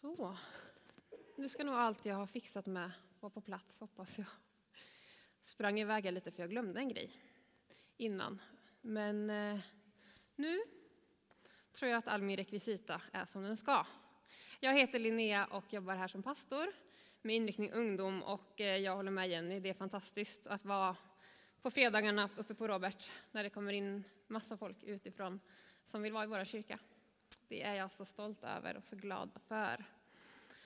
Så. Nu ska nog allt jag har fixat med vara på plats, hoppas jag. Sprang iväg lite för jag glömde en grej innan. Men eh, nu tror jag att all min rekvisita är som den ska. Jag heter Linnea och jobbar här som pastor med inriktning ungdom och eh, jag håller med Jenny. Det är fantastiskt att vara på fredagarna uppe på Robert när det kommer in massa folk utifrån som vill vara i våra kyrka. Det är jag så stolt över och så glad för.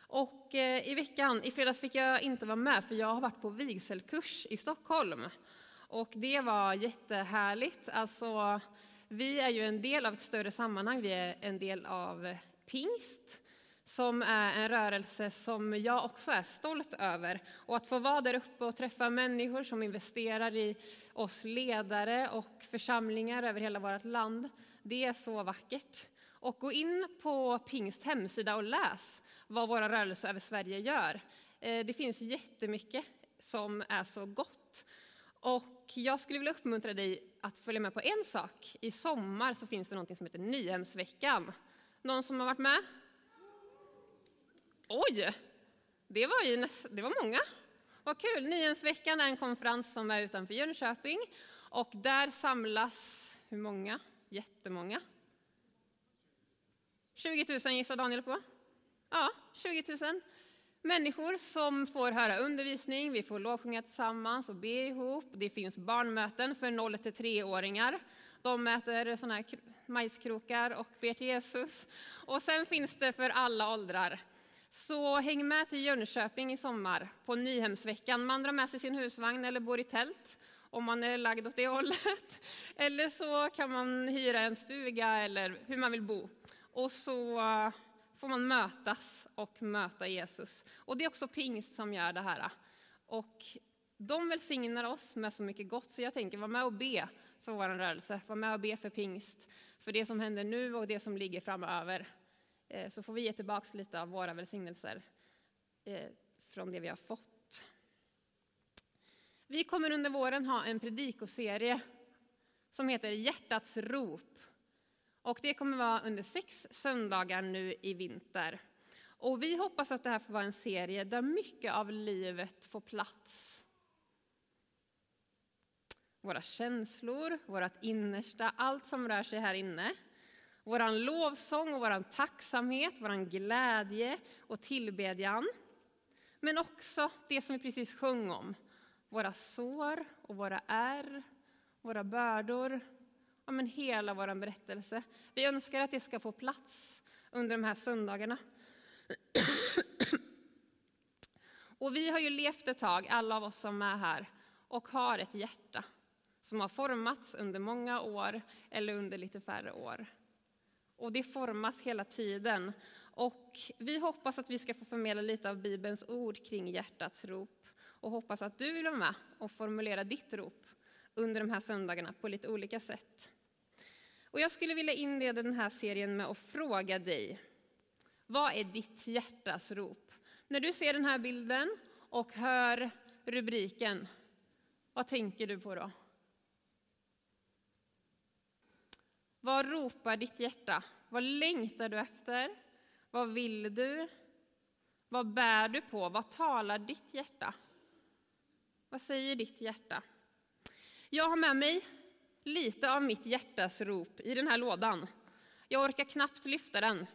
Och eh, i veckan, i fredags fick jag inte vara med för jag har varit på vigselkurs i Stockholm. Och det var jättehärligt. Alltså, vi är ju en del av ett större sammanhang, vi är en del av pingst som är en rörelse som jag också är stolt över. Och att få vara där uppe och träffa människor som investerar i oss ledare och församlingar över hela vårt land, det är så vackert. Och gå in på Pingst hemsida och läs vad våra rörelser över Sverige gör. Eh, det finns jättemycket som är så gott. Och jag skulle vilja uppmuntra dig att följa med på en sak. I sommar så finns det något som heter Nyhemsveckan. Någon som har varit med? Oj, det var, ju näst, det var många. Vad kul! Nyhemsveckan är en konferens som är utanför Jönköping. Och där samlas, hur många? Jättemånga. 20 000 gissar Daniel på. Ja, 20 000 människor som får höra undervisning, vi får lovsjunga tillsammans och be ihop. Det finns barnmöten för 0 till 3-åringar. De äter såna här majskrokar och ber till Jesus. Och sen finns det för alla åldrar. Så häng med till Jönköping i sommar på Nyhemsveckan. Man drar med sig sin husvagn eller bor i tält om man är lagd åt det hållet. Eller så kan man hyra en stuga eller hur man vill bo. Och så eh, får man mötas och möta Jesus. Och det är också pingst som gör det här. Och de välsignar oss med så mycket gott, så jag tänker vara med och be för vår rörelse. Var med och be för pingst, för det som händer nu och det som ligger framöver. Eh, så får vi ge tillbaka lite av våra välsignelser eh, från det vi har fått. Vi kommer under våren ha en predikoserie som heter Hjärtats rop. Och det kommer vara under sex söndagar nu i vinter. Och vi hoppas att det här får vara en serie där mycket av livet får plats. Våra känslor, vårt innersta, allt som rör sig här inne. Vår lovsång och vår tacksamhet, vår glädje och tillbedjan. Men också det som vi precis sjöng om. Våra sår och våra ärr, våra bördor ja, men hela vår berättelse. Vi önskar att det ska få plats under de här söndagarna. Och vi har ju levt ett tag, alla av oss som är här, och har ett hjärta som har formats under många år eller under lite färre år. Och det formas hela tiden. Och vi hoppas att vi ska få förmedla lite av Bibelns ord kring hjärtats rop och hoppas att du vill vara med och formulera ditt rop under de här söndagarna på lite olika sätt. Och jag skulle vilja inleda den här serien med att fråga dig, vad är ditt hjärtas rop? När du ser den här bilden och hör rubriken, vad tänker du på då? Vad ropar ditt hjärta? Vad längtar du efter? Vad vill du? Vad bär du på? Vad talar ditt hjärta? Vad säger ditt hjärta? Jag har med mig lite av mitt hjärtas rop i den här lådan. Jag orkar knappt lyfta den,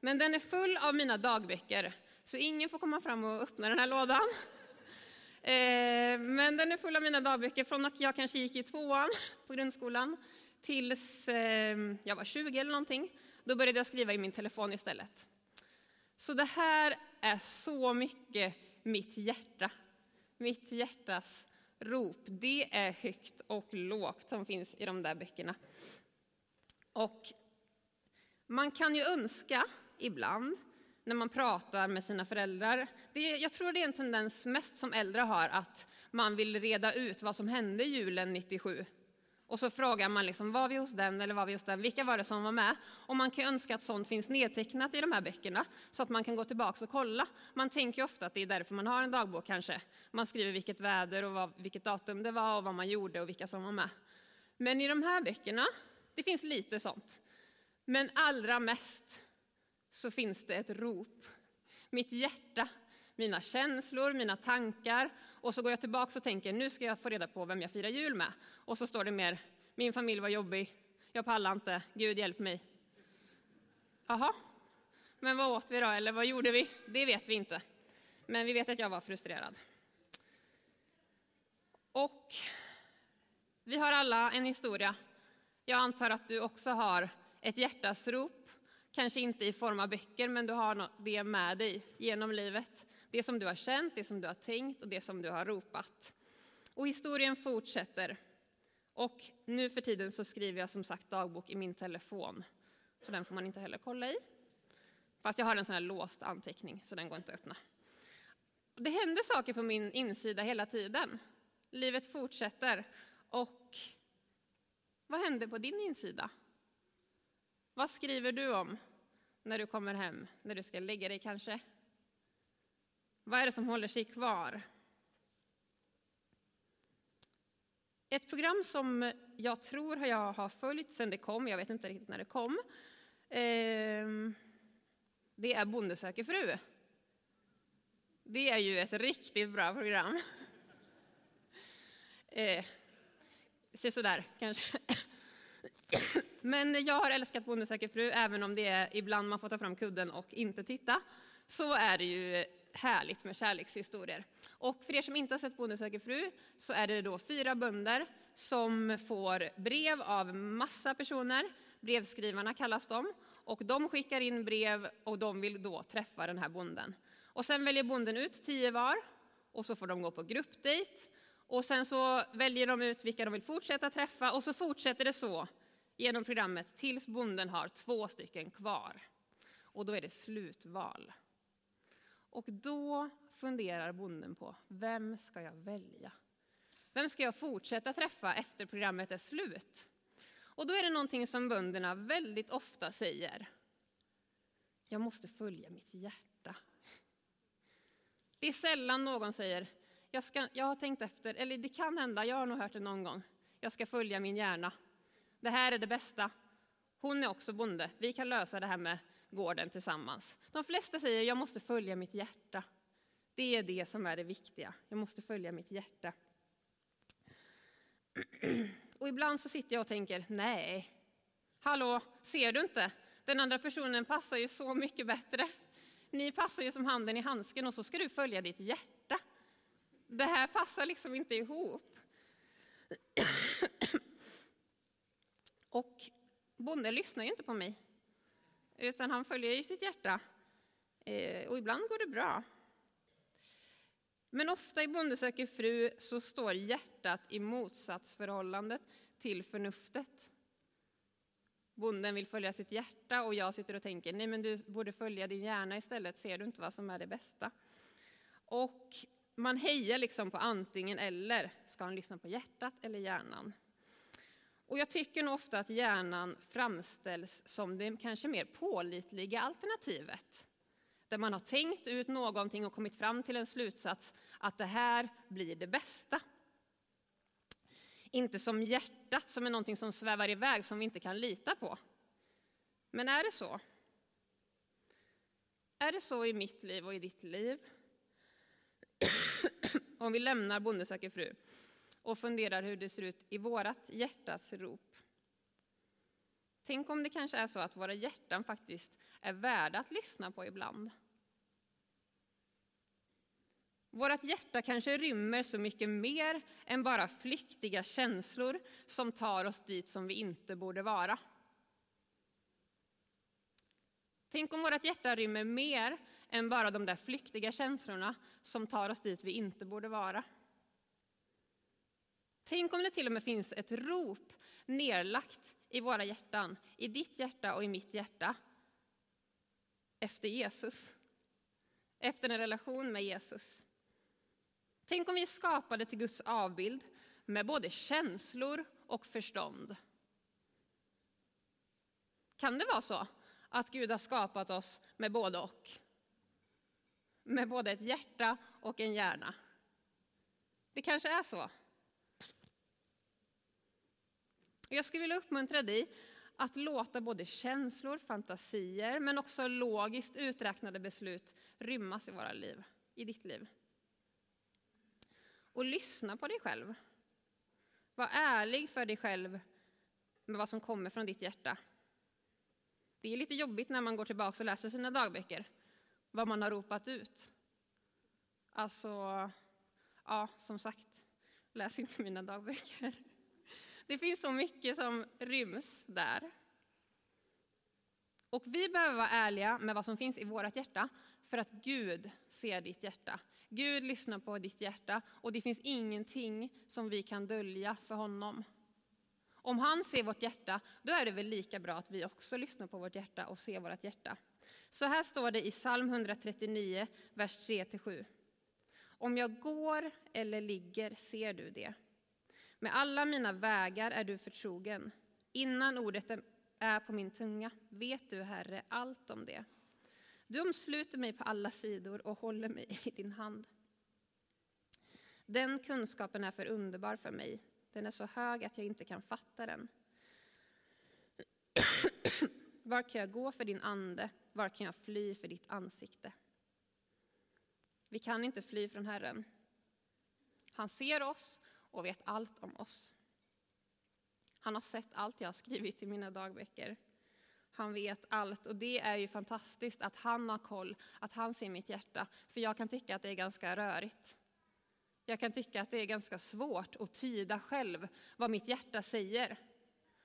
men den är full av mina dagböcker, så ingen får komma fram och öppna den här lådan. Eh, men den är full av mina dagböcker från att jag kanske gick i tvåan på grundskolan tills eh, jag var 20 eller någonting. Då började jag skriva i min telefon istället. Så det här är så mycket mitt hjärta, mitt hjärtas rop, det är högt och lågt som finns i de där böckerna. Och man kan ju önska ibland när man pratar med sina föräldrar. Det, jag tror det är en tendens mest som äldre har att man vill reda ut vad som hände julen 97. Och så frågar man liksom, var vi hos den eller var vi hos den? Vilka var det som var med? Och man kan önska att sånt finns nedtecknat i de här böckerna så att man kan gå tillbaka och kolla. Man tänker ofta att det är därför man har en dagbok kanske. Man skriver vilket väder och vad, vilket datum det var och vad man gjorde och vilka som var med. Men i de här böckerna, det finns lite sånt. Men allra mest så finns det ett rop. mitt hjärta, mina känslor, mina tankar. Och så går jag tillbaka och tänker, nu ska jag få reda på vem jag firar jul med. Och så står det mer, min familj var jobbig, jag pallar inte, Gud hjälp mig. Jaha, men vad åt vi då, eller vad gjorde vi? Det vet vi inte. Men vi vet att jag var frustrerad. Och vi har alla en historia. Jag antar att du också har ett hjärtasrop, kanske inte i form av böcker, men du har det med dig genom livet. Det som du har känt, det som du har tänkt och det som du har ropat. Och historien fortsätter. Och nu för tiden så skriver jag som sagt dagbok i min telefon, så den får man inte heller kolla i. Fast jag har en sån här låst anteckning, så den går inte att öppna. Det händer saker på min insida hela tiden. Livet fortsätter. Och vad händer på din insida? Vad skriver du om när du kommer hem, när du ska lägga dig kanske? Vad är det som håller sig kvar? Ett program som jag tror jag har följt sedan det kom, jag vet inte riktigt när det kom, ehm, det är Bonde söker fru. Det är ju ett riktigt bra program. Eh, se sådär kanske. Men jag har älskat Bonde söker fru, även om det är ibland man får ta fram kudden och inte titta. Så är det ju härligt med kärlekshistorier. Och för er som inte har sett Bonde söker fru så är det då fyra bönder som får brev av massa personer. Brevskrivarna kallas de. Och de skickar in brev och de vill då träffa den här bonden. Och sen väljer bonden ut tio var och så får de gå på gruppdejt. Och sen så väljer de ut vilka de vill fortsätta träffa och så fortsätter det så genom programmet tills bonden har två stycken kvar. Och då är det slutval. Och då funderar bonden på, vem ska jag välja? Vem ska jag fortsätta träffa efter programmet är slut? Och då är det någonting som bönderna väldigt ofta säger. Jag måste följa mitt hjärta. Det är sällan någon säger, jag, ska, jag har tänkt efter, eller det kan hända, jag har nog hört det någon gång. Jag ska följa min hjärna. Det här är det bästa. Hon är också bonde. Vi kan lösa det här med gården tillsammans. De flesta säger, jag måste följa mitt hjärta. Det är det som är det viktiga. Jag måste följa mitt hjärta. Och ibland så sitter jag och tänker, nej, hallå, ser du inte? Den andra personen passar ju så mycket bättre. Ni passar ju som handen i handsken och så ska du följa ditt hjärta. Det här passar liksom inte ihop. Och bonden lyssnar ju inte på mig, utan han följer ju sitt hjärta. Eh, och ibland går det bra. Men ofta i Bonde söker fru så står hjärtat i motsatsförhållandet till förnuftet. Bonden vill följa sitt hjärta och jag sitter och tänker, nej men du borde följa din hjärna istället, ser du inte vad som är det bästa? Och man hejar liksom på antingen eller, ska han lyssna på hjärtat eller hjärnan? Och jag tycker nog ofta att hjärnan framställs som det kanske mer pålitliga alternativet. Där man har tänkt ut någonting och kommit fram till en slutsats att det här blir det bästa. Inte som hjärtat som är någonting som svävar iväg som vi inte kan lita på. Men är det så? Är det så i mitt liv och i ditt liv? Om vi lämnar Bonde söker fru och funderar hur det ser ut i vårat hjärtas rop. Tänk om det kanske är så att våra hjärtan faktiskt är värda att lyssna på ibland. Vårt hjärta kanske rymmer så mycket mer än bara flyktiga känslor som tar oss dit som vi inte borde vara. Tänk om vårt hjärta rymmer mer än bara de där flyktiga känslorna som tar oss dit vi inte borde vara. Tänk om det till och med finns ett rop nerlagt i våra hjärtan, i ditt hjärta och i mitt hjärta, efter Jesus. Efter en relation med Jesus. Tänk om vi är skapade till Guds avbild med både känslor och förstånd. Kan det vara så att Gud har skapat oss med både och? Med både ett hjärta och en hjärna. Det kanske är så. Jag skulle vilja uppmuntra dig att låta både känslor, fantasier, men också logiskt uträknade beslut rymmas i våra liv, i ditt liv. Och lyssna på dig själv. Var ärlig för dig själv med vad som kommer från ditt hjärta. Det är lite jobbigt när man går tillbaka och läser sina dagböcker, vad man har ropat ut. Alltså, ja, som sagt, läs inte mina dagböcker. Det finns så mycket som ryms där. Och vi behöver vara ärliga med vad som finns i vårt hjärta, för att Gud ser ditt hjärta. Gud lyssnar på ditt hjärta och det finns ingenting som vi kan dölja för honom. Om han ser vårt hjärta, då är det väl lika bra att vi också lyssnar på vårt hjärta och ser vårt hjärta. Så här står det i psalm 139, vers 3-7. Om jag går eller ligger ser du det. Med alla mina vägar är du förtrogen. Innan ordet är på min tunga vet du, Herre, allt om det. Du omsluter mig på alla sidor och håller mig i din hand. Den kunskapen är för underbar för mig. Den är så hög att jag inte kan fatta den. Var kan jag gå för din ande? Var kan jag fly för ditt ansikte? Vi kan inte fly från Herren. Han ser oss och vet allt om oss. Han har sett allt jag har skrivit i mina dagböcker. Han vet allt och det är ju fantastiskt att han har koll, att han ser mitt hjärta. För jag kan tycka att det är ganska rörigt. Jag kan tycka att det är ganska svårt att tyda själv vad mitt hjärta säger.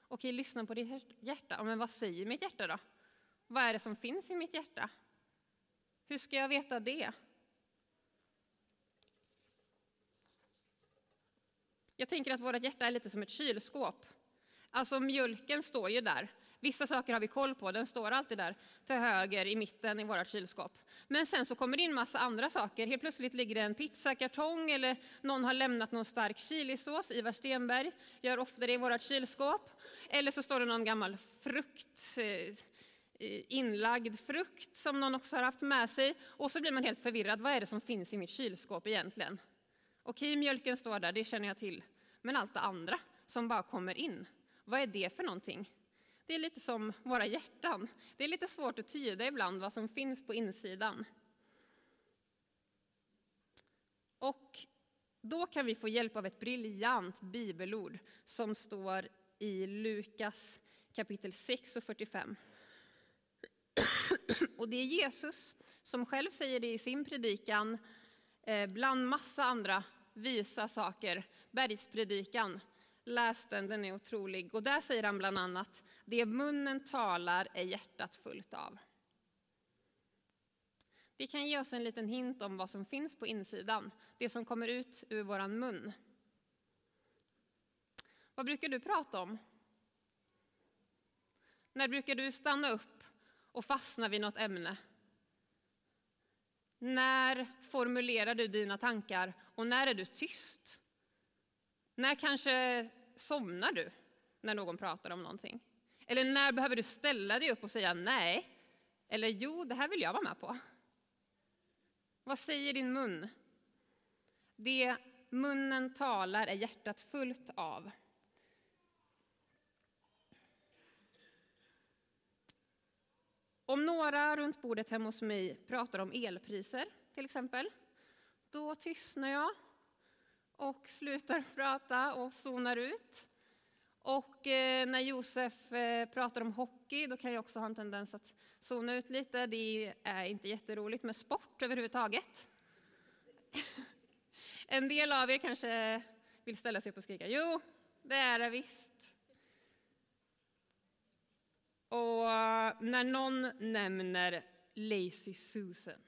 Okej, lyssna på ditt hjärta. Men vad säger mitt hjärta då? Vad är det som finns i mitt hjärta? Hur ska jag veta det? Jag tänker att vårt hjärta är lite som ett kylskåp. Alltså mjölken står ju där. Vissa saker har vi koll på, den står alltid där till höger i mitten i vårt kylskåp. Men sen så kommer det in massa andra saker. Helt plötsligt ligger det en pizzakartong eller någon har lämnat någon stark chilisås. Ivar Stenberg gör ofta det i vårt kylskåp. Eller så står det någon gammal frukt, eh, inlagd frukt som någon också har haft med sig. Och så blir man helt förvirrad. Vad är det som finns i mitt kylskåp egentligen? Okej, mjölken står där, det känner jag till. Men allt det andra som bara kommer in, vad är det för någonting? Det är lite som våra hjärtan. Det är lite svårt att tyda ibland vad som finns på insidan. Och då kan vi få hjälp av ett briljant bibelord som står i Lukas kapitel 6 och 45. Och det är Jesus som själv säger det i sin predikan, eh, bland massa andra visa saker, bergspredikan. Läs den, den är otrolig. Och där säger han bland annat, det munnen talar är hjärtat fullt av. Det kan ge oss en liten hint om vad som finns på insidan, det som kommer ut ur vår mun. Vad brukar du prata om? När brukar du stanna upp och fastna vid något ämne? När formulerar du dina tankar och när är du tyst? När kanske somnar du när någon pratar om någonting? Eller när behöver du ställa dig upp och säga nej? Eller jo, det här vill jag vara med på. Vad säger din mun? Det munnen talar är hjärtat fullt av. Om några runt bordet hemma hos mig pratar om elpriser till exempel, då tystnar jag och slutar prata och zonar ut. Och eh, när Josef eh, pratar om hockey, då kan jag också ha en tendens att zona ut lite. Det är inte jätteroligt med sport överhuvudtaget. en del av er kanske vill ställa sig upp och skrika, jo, det är det visst. Och eh, när någon nämner Lazy Susan,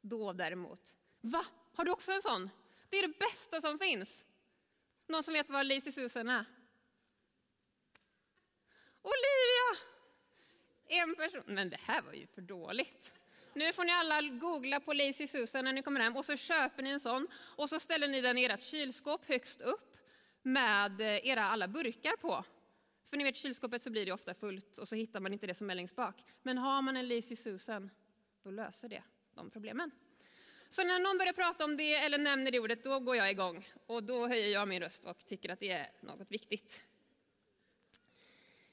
då däremot, va? Har du också en sån? Det är det bästa som finns. Någon som vet vad Lazy Susan är? Olivia! En person. Men det här var ju för dåligt. Nu får ni alla googla på Lazy Susan när ni kommer hem och så köper ni en sån och så ställer ni den i ert kylskåp högst upp med eh, era alla burkar på. För ni vet, kylskåpet så blir det ofta fullt och så hittar man inte det som är längst bak. Men har man en Lazy Susan, då löser det de problemen. Så när någon börjar prata om det eller nämner det ordet, då går jag igång. Och då höjer jag min röst och tycker att det är något viktigt.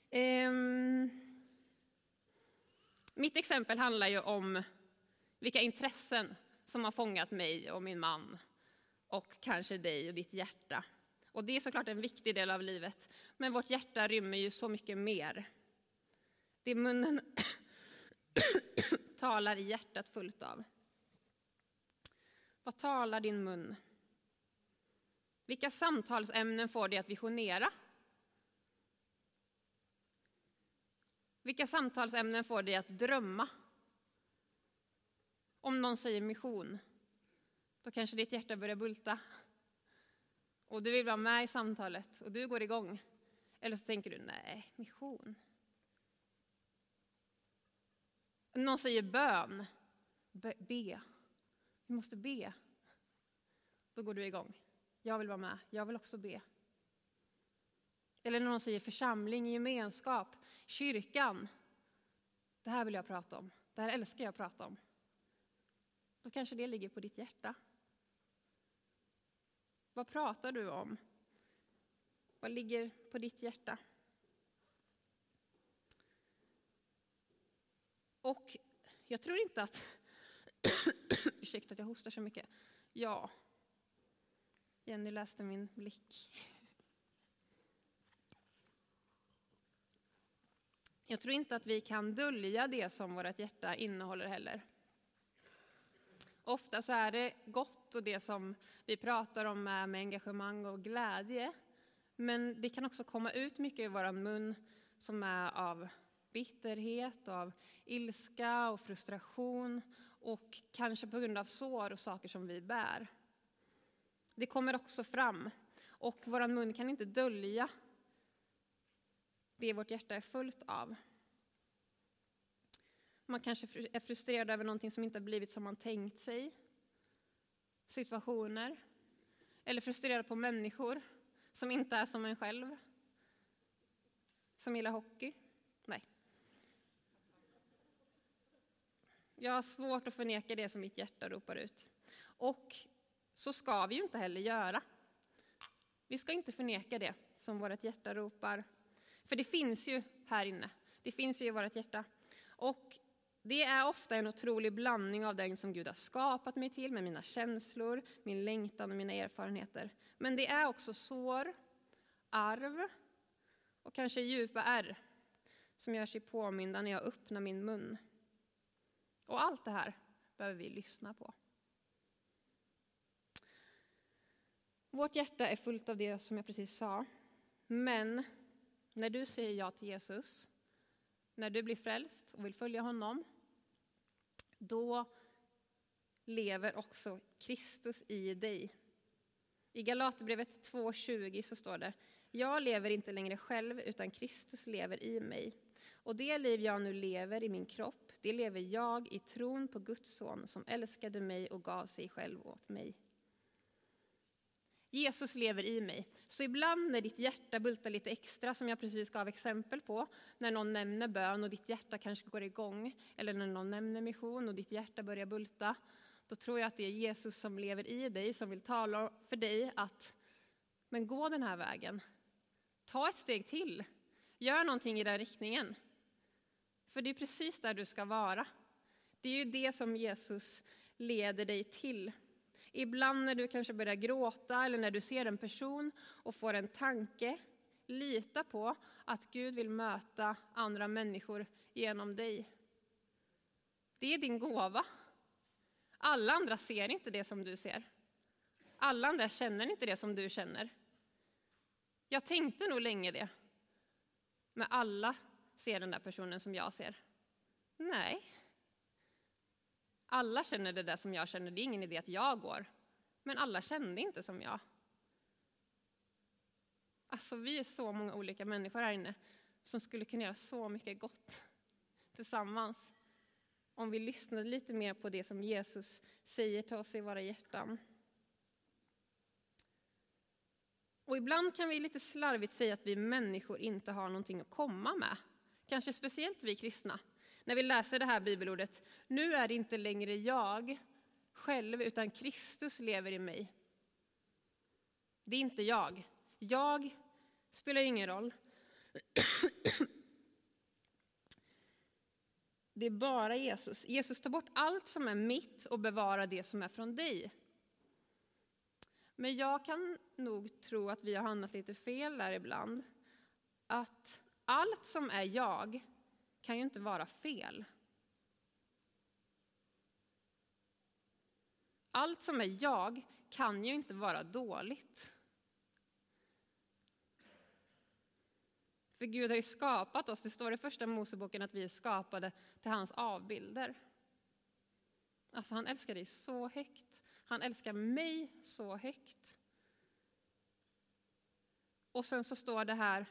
Ehm. mitt exempel handlar ju om vilka intressen som har fångat mig och min man och kanske dig och ditt hjärta. Och det är såklart en viktig del av livet, men vårt hjärta rymmer ju så mycket mer. Det munnen talar i hjärtat fullt av. Vad talar din mun? Vilka samtalsämnen får dig att visionera? Vilka samtalsämnen får dig att drömma? Om någon säger mission, då kanske ditt hjärta börjar bulta. Och du vill vara med i samtalet och du går igång. Eller så tänker du, nej, mission. Någon säger bön, be. be. Vi måste be. Då går du igång. Jag vill vara med, jag vill också be. Eller när någon säger församling, gemenskap, kyrkan. Det här vill jag prata om, det här älskar jag att prata om. Då kanske det ligger på ditt hjärta. Vad pratar du om? Vad ligger på ditt hjärta? Och jag tror inte att... Ursäkta att jag hostar så mycket. Ja. Jenny läste min blick. Jag tror inte att vi kan dölja det som vårt hjärta innehåller heller. Ofta så är det gott och det som vi pratar om är med engagemang och glädje. Men det kan också komma ut mycket i vår mun som är av bitterhet, av ilska och frustration och kanske på grund av sår och saker som vi bär. Det kommer också fram och vår mun kan inte dölja det vårt hjärta är fullt av. Man kanske är frustrerad över någonting som inte har blivit som man tänkt sig. Situationer. Eller frustrerad på människor som inte är som en själv. Som gillar hockey. Nej. Jag har svårt att förneka det som mitt hjärta ropar ut. Och så ska vi ju inte heller göra. Vi ska inte förneka det som vårt hjärta ropar. För det finns ju här inne. Det finns ju i vårt hjärta. Och det är ofta en otrolig blandning av den som Gud har skapat mig till, med mina känslor, min längtan och mina erfarenheter. Men det är också sår, arv och kanske djupa ärr som gör sig påminda när jag öppnar min mun. Och allt det här behöver vi lyssna på. Vårt hjärta är fullt av det som jag precis sa. Men när du säger ja till Jesus, när du blir frälst och vill följa honom, då lever också Kristus i dig. I Galaterbrevet 2.20 så står det, jag lever inte längre själv utan Kristus lever i mig. Och det liv jag nu lever i min kropp, det lever jag i tron på Guds son som älskade mig och gav sig själv åt mig. Jesus lever i mig. Så ibland när ditt hjärta bultar lite extra, som jag precis gav exempel på, när någon nämner bön och ditt hjärta kanske går igång, eller när någon nämner mission och ditt hjärta börjar bulta, då tror jag att det är Jesus som lever i dig, som vill tala för dig att, men gå den här vägen. Ta ett steg till. Gör någonting i den riktningen. För det är precis där du ska vara. Det är ju det som Jesus leder dig till. Ibland när du kanske börjar gråta eller när du ser en person och får en tanke, lita på att Gud vill möta andra människor genom dig. Det är din gåva. Alla andra ser inte det som du ser. Alla andra känner inte det som du känner. Jag tänkte nog länge det. Men alla ser den där personen som jag ser. Nej, alla känner det där som jag känner, det är ingen idé att jag går. Men alla kände inte som jag. Alltså vi är så många olika människor här inne som skulle kunna göra så mycket gott tillsammans. Om vi lyssnade lite mer på det som Jesus säger till oss i våra hjärtan. Och ibland kan vi lite slarvigt säga att vi människor inte har någonting att komma med. Kanske speciellt vi kristna när vi läser det här bibelordet. Nu är det inte längre jag själv, utan Kristus lever i mig. Det är inte jag. Jag spelar ingen roll. Det är bara Jesus. Jesus tar bort allt som är mitt och bevarar det som är från dig. Men jag kan nog tro att vi har hamnat lite fel där ibland. Att allt som är jag kan ju inte vara fel. Allt som är jag kan ju inte vara dåligt. För Gud har ju skapat oss. Det står i första Moseboken att vi är skapade till hans avbilder. Alltså han älskar dig så högt. Han älskar mig så högt. Och sen så står det här,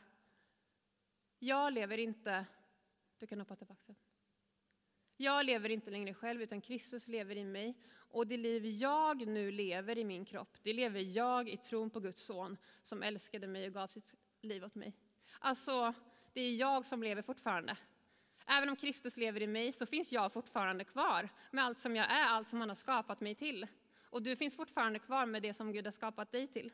jag lever inte, du kan hoppa tillbaka. Jag lever inte längre själv, utan Kristus lever i mig. Och det liv jag nu lever i min kropp, det lever jag i tron på Guds son, som älskade mig och gav sitt liv åt mig. Alltså, det är jag som lever fortfarande. Även om Kristus lever i mig så finns jag fortfarande kvar med allt som jag är, allt som han har skapat mig till. Och du finns fortfarande kvar med det som Gud har skapat dig till.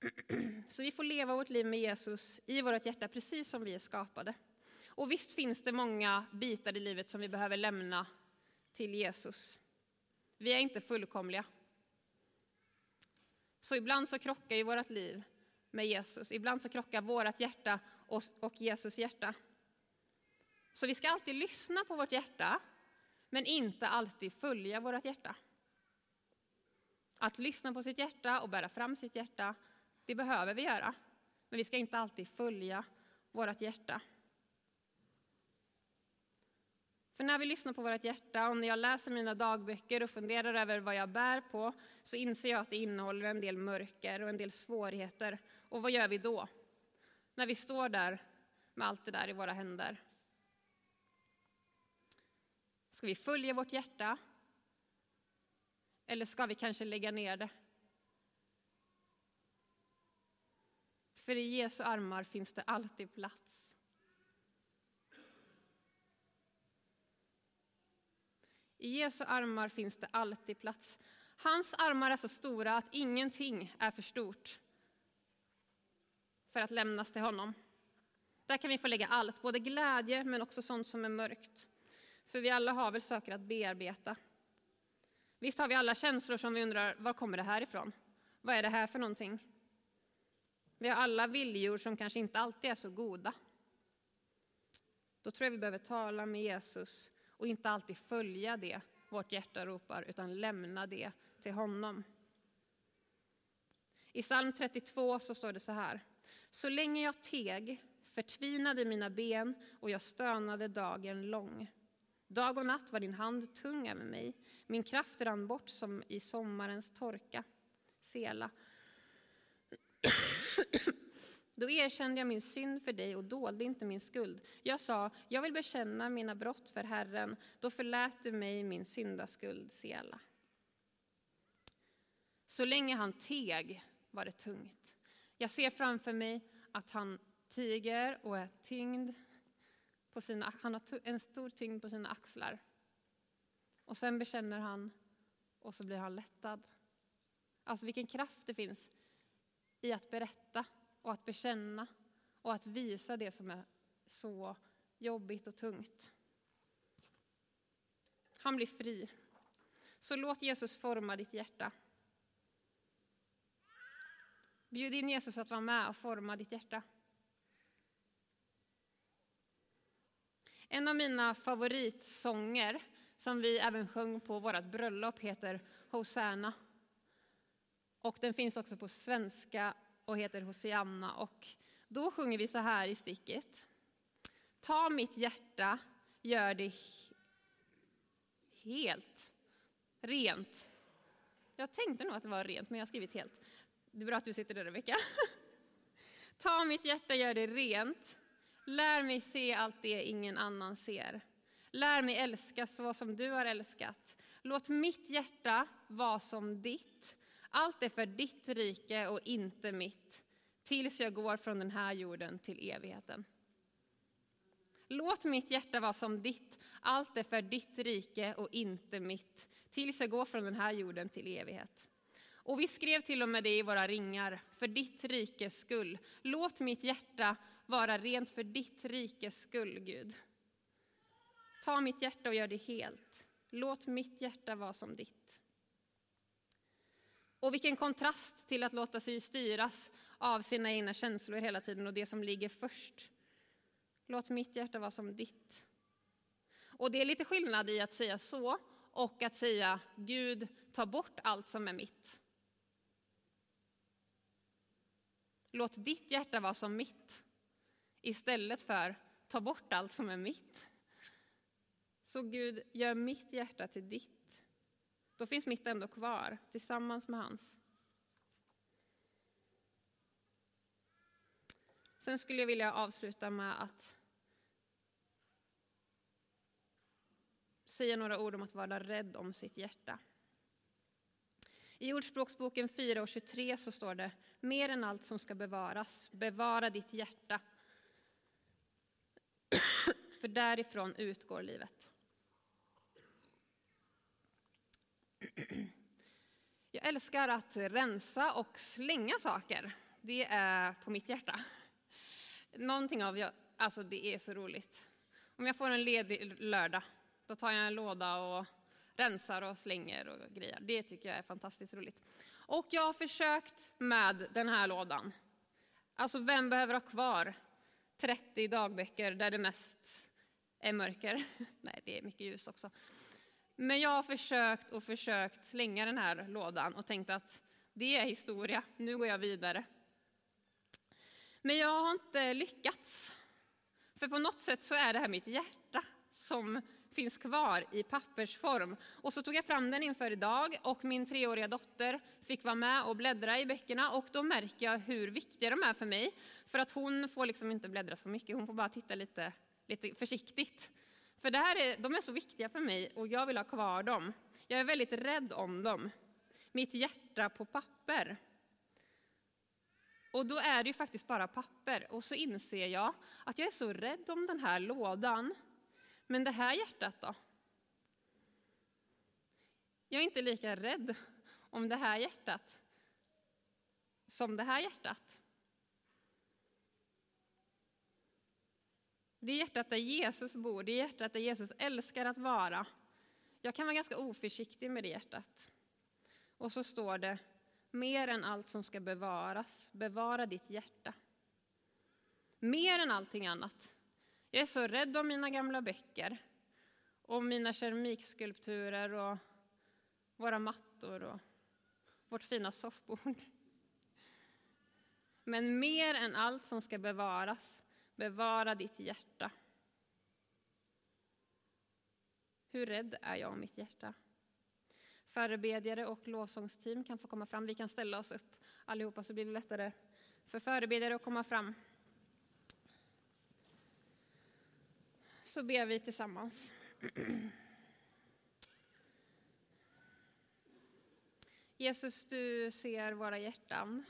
Så vi får leva vårt liv med Jesus i vårt hjärta precis som vi är skapade. Och visst finns det många bitar i livet som vi behöver lämna till Jesus. Vi är inte fullkomliga. Så ibland så krockar ju vårt liv med Jesus. Ibland så krockar vårt hjärta och Jesus hjärta. Så vi ska alltid lyssna på vårt hjärta, men inte alltid följa vårt hjärta. Att lyssna på sitt hjärta och bära fram sitt hjärta, det behöver vi göra. Men vi ska inte alltid följa vårt hjärta. För när vi lyssnar på vårt hjärta och när jag läser mina dagböcker och funderar över vad jag bär på så inser jag att det innehåller en del mörker och en del svårigheter. Och vad gör vi då? När vi står där med allt det där i våra händer. Ska vi följa vårt hjärta? Eller ska vi kanske lägga ner det? För i Jesu armar finns det alltid plats. I Jesu armar finns det alltid plats. Hans armar är så stora att ingenting är för stort för att lämnas till honom. Där kan vi få lägga allt, både glädje men också sånt som är mörkt. För vi alla har väl saker att bearbeta. Visst har vi alla känslor som vi undrar, var kommer det här ifrån? Vad är det här för någonting? Vi har alla viljor som kanske inte alltid är så goda. Då tror jag vi behöver tala med Jesus och inte alltid följa det vårt hjärta ropar, utan lämna det till honom. I psalm 32 så står det så här. Så länge jag teg förtvinade mina ben och jag stönade dagen lång. Dag och natt var din hand tung över mig, min kraft rann bort som i sommarens torka. Sela. Då erkände jag min synd för dig och dolde inte min skuld. Jag sa, jag vill bekänna mina brott för Herren. Då förlät du mig min syndaskuld, Sela. Så länge han teg var det tungt. Jag ser framför mig att han tiger och är tyngd på sina, han har en stor tyngd på sina axlar. Och sen bekänner han och så blir han lättad. Alltså vilken kraft det finns i att berätta och att bekänna och att visa det som är så jobbigt och tungt. Han blir fri. Så låt Jesus forma ditt hjärta. Bjud in Jesus att vara med och forma ditt hjärta. En av mina favoritsånger som vi även sjöng på vårt bröllop heter Hosanna. Och den finns också på svenska och heter Hosianna. Och då sjunger vi så här i sticket. Ta mitt hjärta, gör det helt rent. Jag tänkte nog att det var rent, men jag har skrivit helt. Det är bra att du sitter där, Rebecka. Ta mitt hjärta, gör det rent. Lär mig se allt det ingen annan ser. Lär mig älska så som du har älskat. Låt mitt hjärta vara som ditt. Allt är för ditt rike och inte mitt, tills jag går från den här jorden till evigheten. Låt mitt hjärta vara som ditt, allt är för ditt rike och inte mitt, tills jag går från den här jorden till evighet. Och vi skrev till och med det i våra ringar, för ditt rikes skull. Låt mitt hjärta vara rent för ditt rikes skull, Gud. Ta mitt hjärta och gör det helt. Låt mitt hjärta vara som ditt. Och vilken kontrast till att låta sig styras av sina egna känslor hela tiden och det som ligger först. Låt mitt hjärta vara som ditt. Och det är lite skillnad i att säga så och att säga Gud, ta bort allt som är mitt. Låt ditt hjärta vara som mitt istället för ta bort allt som är mitt. Så Gud, gör mitt hjärta till ditt. Då finns mitt ändå kvar tillsammans med hans. Sen skulle jag vilja avsluta med att säga några ord om att vara rädd om sitt hjärta. I Ordspråksboken 4 och 23 så står det mer än allt som ska bevaras, bevara ditt hjärta. För därifrån utgår livet. Jag älskar att rensa och slänga saker. Det är på mitt hjärta. Någonting av, alltså det är så roligt. Om jag får en ledig lördag, då tar jag en låda och rensar och slänger och grejer. Det tycker jag är fantastiskt roligt. Och jag har försökt med den här lådan. Alltså vem behöver ha kvar 30 dagböcker där det mest är mörker? Nej, det är mycket ljus också. Men jag har försökt och försökt slänga den här lådan och tänkt att det är historia, nu går jag vidare. Men jag har inte lyckats. För på något sätt så är det här mitt hjärta som finns kvar i pappersform. Och så tog jag fram den inför idag och min treåriga dotter fick vara med och bläddra i böckerna och då märker jag hur viktiga de är för mig. För att hon får liksom inte bläddra så mycket, hon får bara titta lite, lite försiktigt. För det här är, de är så viktiga för mig och jag vill ha kvar dem. Jag är väldigt rädd om dem. Mitt hjärta på papper. Och då är det ju faktiskt bara papper. Och så inser jag att jag är så rädd om den här lådan. Men det här hjärtat då? Jag är inte lika rädd om det här hjärtat som det här hjärtat. Det hjärtat där Jesus bor, det hjärtat där Jesus älskar att vara. Jag kan vara ganska oförsiktig med det hjärtat. Och så står det, mer än allt som ska bevaras, bevara ditt hjärta. Mer än allting annat. Jag är så rädd om mina gamla böcker, om mina keramikskulpturer och våra mattor och vårt fina soffbord. Men mer än allt som ska bevaras, bevara ditt hjärta. Hur rädd är jag om mitt hjärta? Förebedjare och lovsångsteam kan få komma fram. Vi kan ställa oss upp allihopa så blir det lättare för förebedjare att komma fram. Så ber vi tillsammans. Jesus, du ser våra hjärtan.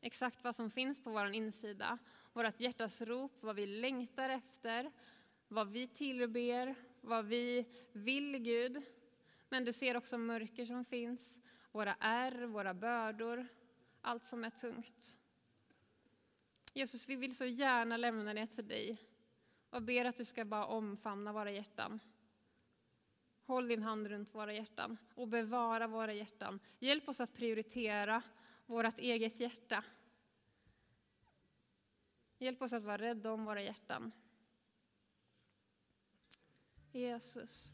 Exakt vad som finns på vår insida. Vårt hjärtas rop, vad vi längtar efter, vad vi tillber, vad vi vill Gud. Men du ser också mörker som finns, våra ärr, våra bördor, allt som är tungt. Jesus, vi vill så gärna lämna det till dig och ber att du ska bara omfamna våra hjärtan. Håll din hand runt våra hjärtan och bevara våra hjärtan. Hjälp oss att prioritera vårt eget hjärta. Hjälp oss att vara rädda om våra hjärtan. Jesus.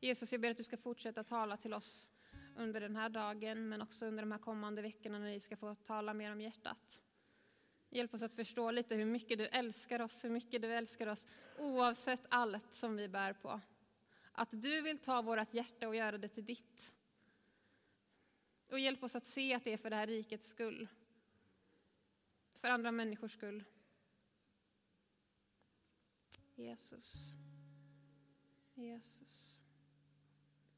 Jesus, jag ber att du ska fortsätta tala till oss under den här dagen, men också under de här kommande veckorna när vi ska få tala mer om hjärtat. Hjälp oss att förstå lite hur mycket du älskar oss, hur mycket du älskar oss, oavsett allt som vi bär på. Att du vill ta vårt hjärta och göra det till ditt. Och hjälp oss att se att det är för det här rikets skull. För andra människors skull. Jesus. Jesus.